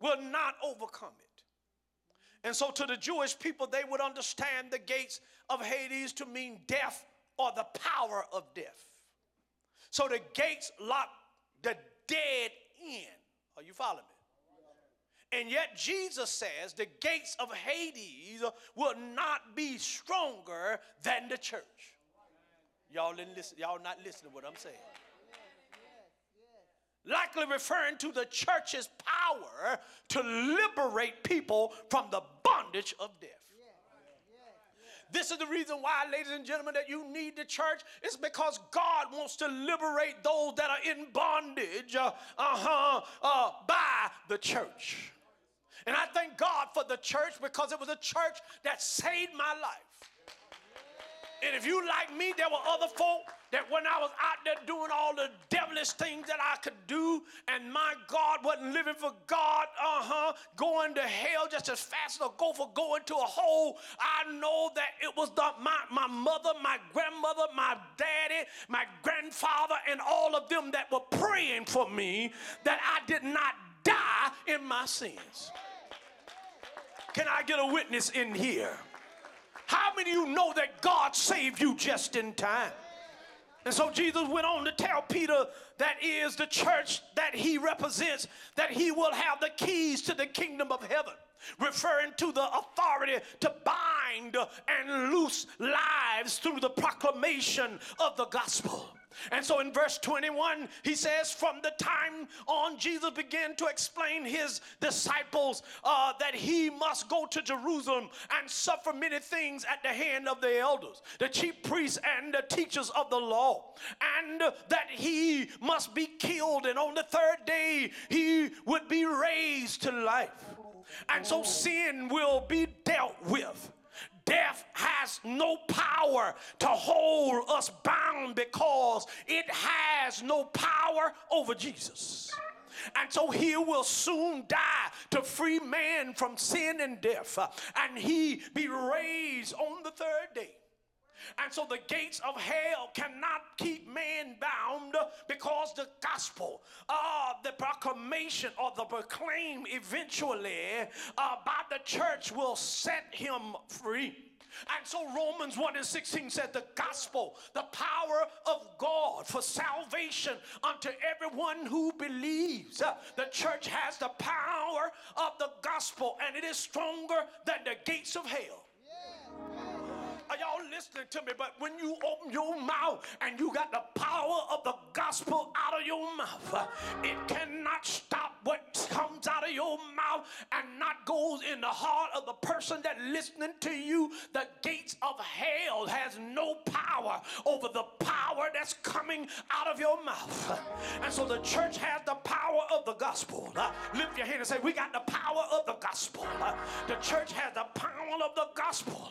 will not overcome it. And so, to the Jewish people, they would understand the gates of Hades to mean death or the power of death. So, the gates lock the dead in. Are you following me? And yet, Jesus says the gates of Hades will not be stronger than the church. Y'all didn't listen. Y'all not listening to what I'm saying likely referring to the church's power to liberate people from the bondage of death. This is the reason why, ladies and gentlemen, that you need the church. It's because God wants to liberate those that are in bondage uh, uh-huh, uh, by the church. And I thank God for the church because it was a church that saved my life. And if you like me, there were other folk that when I was out there doing all the devilish things that I could do, and my God wasn't living for God, uh huh, going to hell just as fast as a gopher going to a hole. I know that it was the, my, my mother, my grandmother, my daddy, my grandfather, and all of them that were praying for me that I did not die in my sins. Can I get a witness in here? How many of you know that God saved you just in time? And so Jesus went on to tell Peter that is the church that he represents, that he will have the keys to the kingdom of heaven, referring to the authority to bind and loose lives through the proclamation of the gospel. And so in verse 21, he says, From the time on, Jesus began to explain his disciples uh, that he must go to Jerusalem and suffer many things at the hand of the elders, the chief priests, and the teachers of the law, and that he must be killed, and on the third day he would be raised to life. And so sin will be dealt with Death has no power to hold us bound because it has no power over Jesus. And so he will soon die to free man from sin and death, uh, and he be raised on the third day. And so the gates of hell cannot keep man bound because the gospel, uh, the proclamation or the proclaim eventually uh, by the church will set him free. And so Romans 1 and 16 said the gospel, the power of God for salvation unto everyone who believes. Uh, the church has the power of the gospel and it is stronger than the gates of hell. Are y'all listening to me? But when you open your mouth and you got the power of the gospel out of your mouth, uh, it cannot stop what comes out of your mouth and not goes in the heart of the person that listening to you. The gates of hell has no power over the power that's coming out of your mouth. And so the church has the power of the gospel. Uh, lift your hand and say, We got the power of the gospel. Uh, the church has the power of the gospel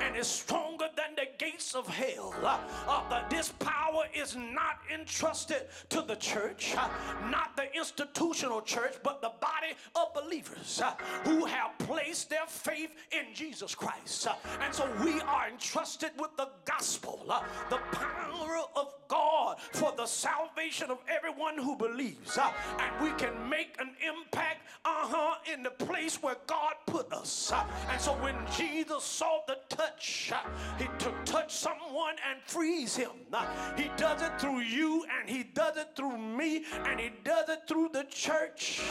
and is stronger than the gates of hell. Uh, uh, this power is not entrusted to the church, uh, not the institutional church, but the body of believers uh, who have placed their faith in Jesus Christ. Uh, and so we are entrusted with the gospel, uh, the power of God for the salvation of everyone who believes. and we can make an impact, uh-huh, in the place where God put us. And so when Jesus saw the touch, he to touch someone and frees him. He does it through you and he does it through me and he does it through the church.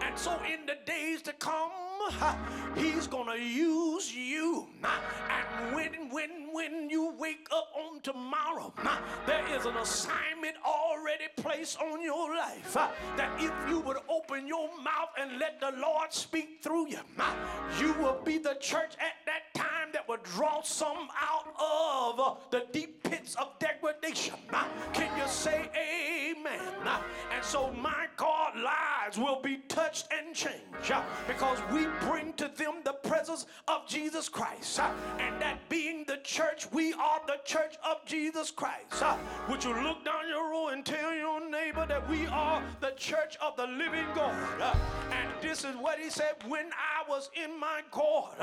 And so in the days to come, he's gonna use you. And when when when you wake up on tomorrow, there is an assignment already placed on your life. That if you would open your mouth and let the Lord speak through you, you will be the church at that time that will draw some out of the deep pits of degradation. Can you say amen? And so my God lives will be touched and changed because we bring to them the presence of Jesus Christ. And that being the church, we are the church of Jesus Christ. Would you look down your row and tell your neighbor that we are the church of the living God? And this is what he said when I was in my God.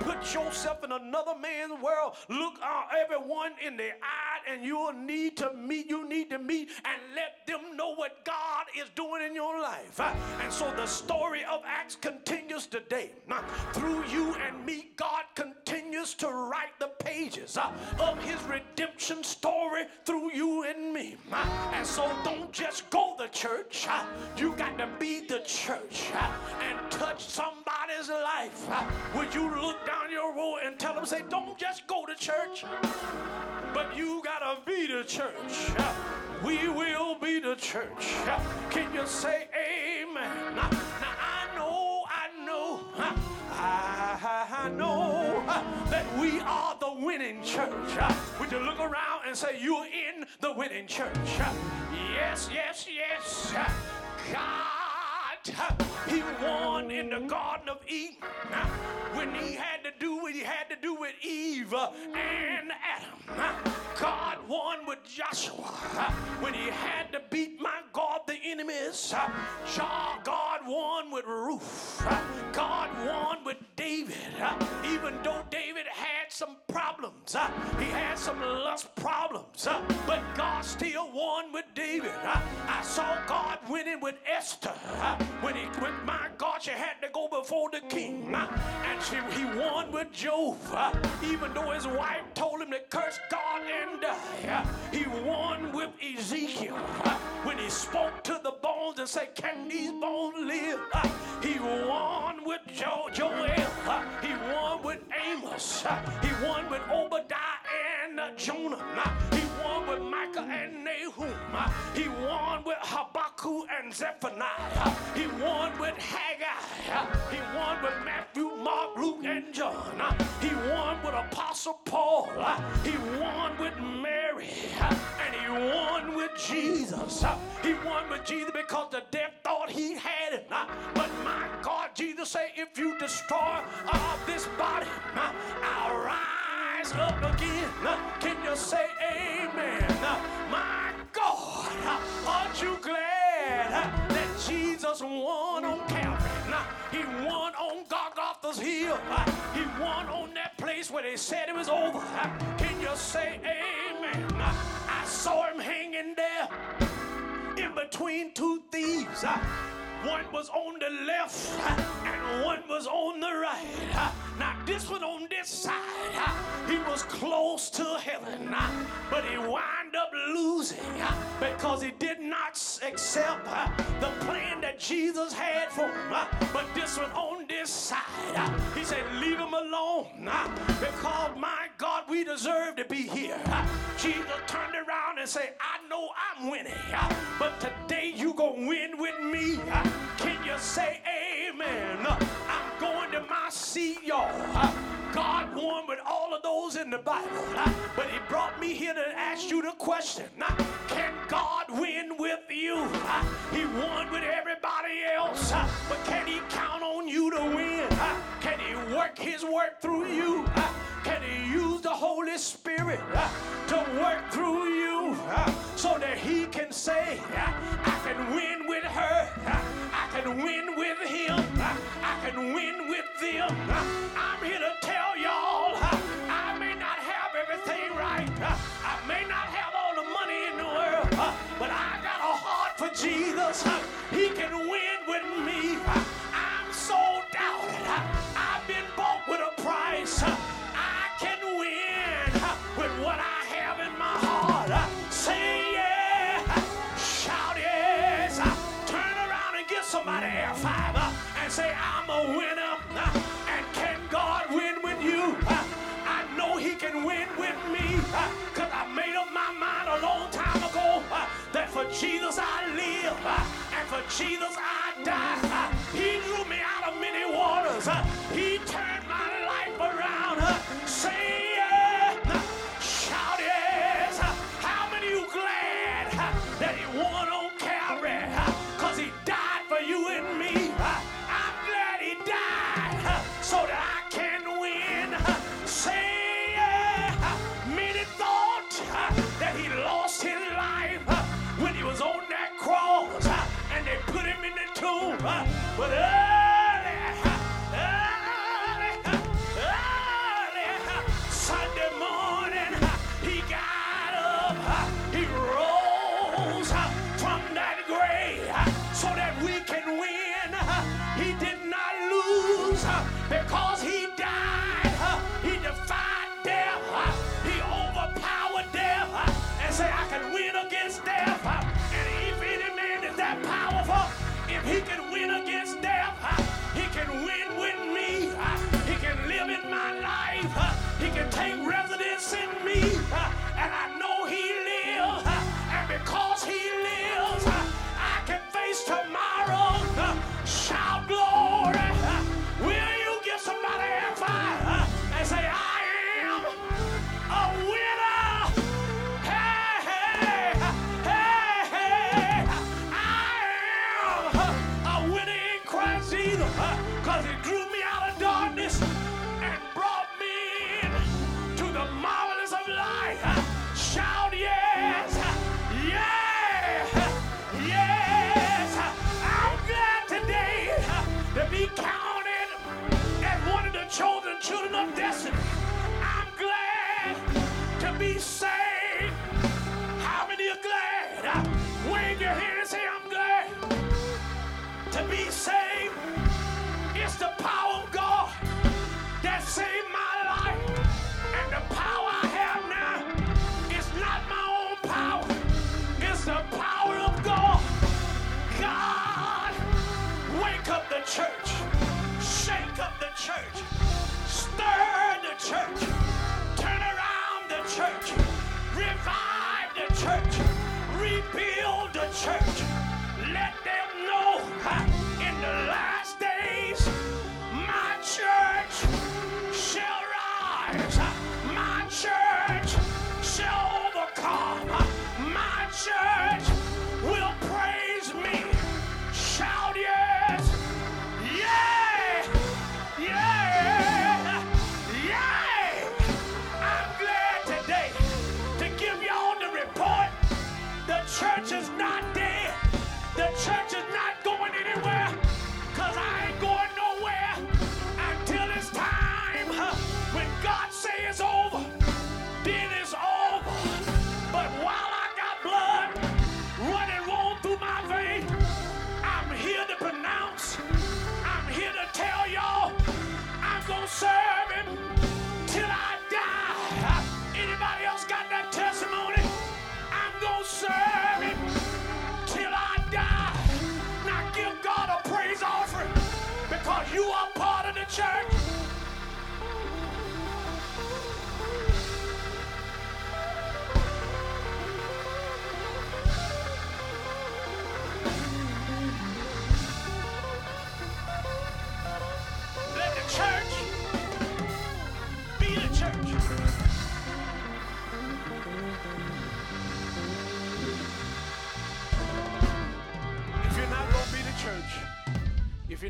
Put yourself in another man's world. Look everyone in the eye, and you'll need to meet. You need to meet and let them know what God is doing in your life. Uh, And so the story of Acts continues today. Uh, Through you and me, God continues to write the pages uh, of his redemption story through you and me. And so don't just go to church. You got to be the church and touch somebody's life. Would you look down your row and tell them, say, don't just go to church, but you got to be the church. We will be the church. Can you say amen? Now, now I know, I know, I, know that we are the winning church. Would you look around and say, you're in the winning church? Yes, yes, yes. God, uh, He won in the Garden of Eden when He had to do what He had to do with Eve and Adam. God won with Joshua when He had to beat my God the enemies. God won with Ruth. God won with David. Even though David had some problems, he had some lust problems, but God still won with David. I saw God winning with Esther when he, when my God, she had to go before the king, uh, and she, he won with uh, even though his wife told him to curse God and die, uh, he won with Ezekiel uh, when he spoke to the bones and said, "Can these bones live?" He won with jo- Joel. he won with Amos. he won with Obadiah and Jonah. he won with Micah Habakkuk and Zephaniah. he won with Haggai. he won with Matthew, Mark, Luke, and John. he won with Apostle Paul. he won with Mary. and he won with Jesus. he won with Jesus because the death thought he had it. but my God, Jesus said, if you destroy uh, this body, I'll rise up again. Can you say amen? My God, aren't you glad that Jesus won on Calvary? Uh, he won on Golgotha's hill. He won on that place where they said it was over. Can you say amen? I saw him hanging there in between two thieves. One was on the left and one was on the right. Now, this one on this side, he was close to heaven, but he wound up losing because he did not accept the plan that Jesus had for him. But this one on this side, he said, Leave him alone because my God, we deserve to be here. Jesus turned around and said, I know I'm winning, but today you gonna win with me. Can you say amen? I'm going to my seat, y'all. God won with all of those in the Bible, but he brought me here to ask you the question. Can God win with you? He won with everybody else, but can he count on you to win? work his work through you? Can he use the Holy Spirit to work through you so that he can say, I can win with her, I can win with him, I can win with them? I'm here to tell y'all, I may not have everything right, I may not have all the money in the world, but I got a heart for Jesus. He can win with me. I'm a winner. Uh, and can God win with you? Uh, I know He can win with me. Uh, because I made up my mind a long time ago that for Jesus I live and for Jesus I die. He drew me out of many waters. He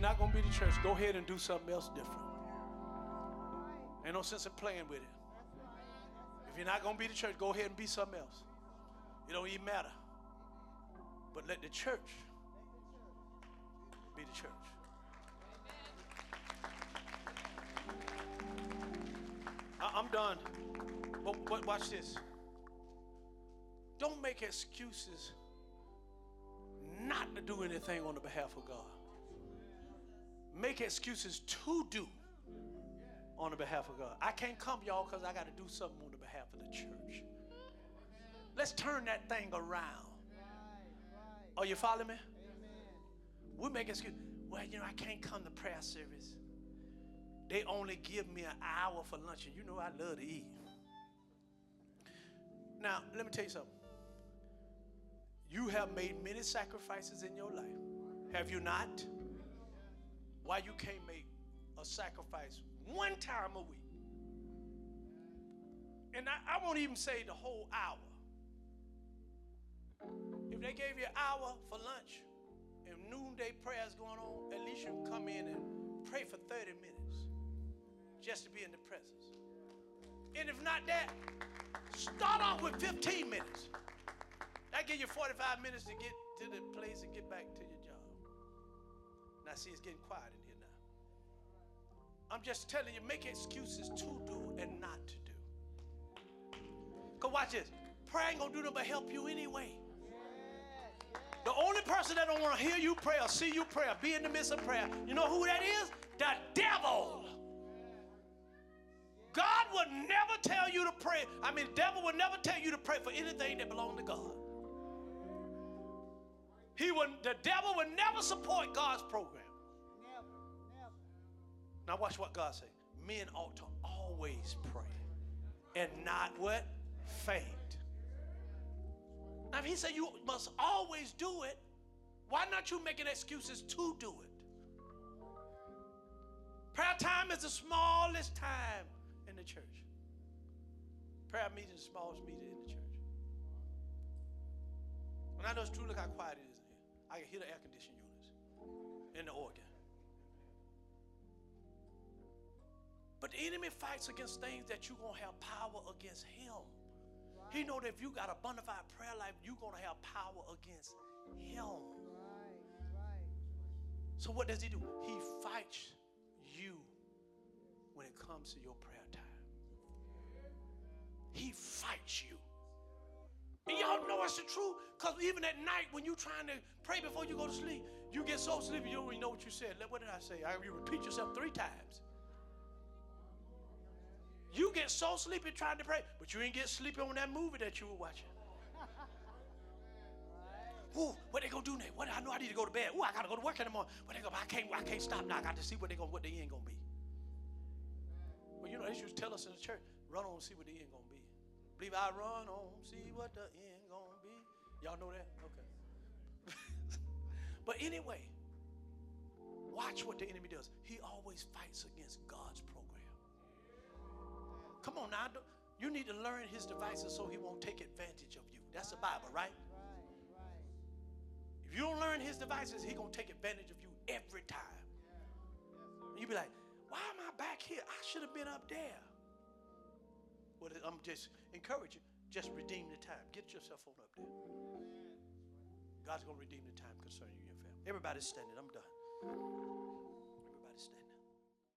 not going to be the church, go ahead and do something else different. Ain't no sense in playing with it. If you're not going to be the church, go ahead and be something else. It don't even matter. But let the church be the church. I- am done. But, but watch this. Don't make excuses not to do anything on the behalf of God. Make excuses to do on the behalf of God. I can't come, y'all, because I got to do something on the behalf of the church. Let's turn that thing around. Are you following me? Amen. We make excuses. Well, you know, I can't come to prayer service. They only give me an hour for lunch, and you know I love to eat. Now, let me tell you something. You have made many sacrifices in your life. Have you not? Why you can't make a sacrifice one time a week? And I, I won't even say the whole hour. If they gave you an hour for lunch and noonday prayers going on, at least you can come in and pray for 30 minutes just to be in the presence. And if not that, start off with 15 minutes. That give you 45 minutes to get to the place and get back to your. Now, see, it's getting quiet in here now. I'm just telling you, make excuses to do and not to do. Because watch this. Prayer ain't going to do nothing but help you anyway. The only person that don't want to hear you pray or see you pray or be in the midst of prayer, you know who that is? The devil. God would never tell you to pray. I mean, devil would never tell you to pray for anything that belongs to God. He would, the devil would never support God's program. Never, never. Now watch what God say. Men ought to always pray and not what? Faint. Now if he said you must always do it, why not you making excuses to do it? Prayer time is the smallest time in the church. Prayer meeting is the smallest meeting in the church. And I know it's true, look how quiet it is. I can hear the air conditioning units and the organ. But the enemy fights against things that you're going to have power against him. He know that if you got a bona fide prayer life, you're going to have power against him. Right, right. So what does he do? He fights you when it comes to your prayer time. He fights you. And y'all know it's the truth. Because even at night when you're trying to pray before you go to sleep, you get so sleepy you don't even know what you said. What did I say? I, you repeat yourself three times. You get so sleepy trying to pray, but you ain't get sleepy on that movie that you were watching. Ooh, what they gonna do next? What I know I need to go to bed. Ooh, I gotta go to work in the morning. What they gonna? I can't. I can't stop now. I got to see what they gonna. What the end gonna be. Well, you know they used to tell us in the church, run on and see what the end gonna be. Believe I run on, see what the end gonna be. Y'all know that? Okay. but anyway, watch what the enemy does. He always fights against God's program. Come on now. You need to learn his devices so he won't take advantage of you. That's the Bible, right? If you don't learn his devices, he gonna take advantage of you every time. And you be like, why am I back here? I should have been up there. Well, I'm just encourage you. Just redeem the time. Get yourself on up there. God's gonna redeem the time concerning you and your family. Everybody's standing. I'm done.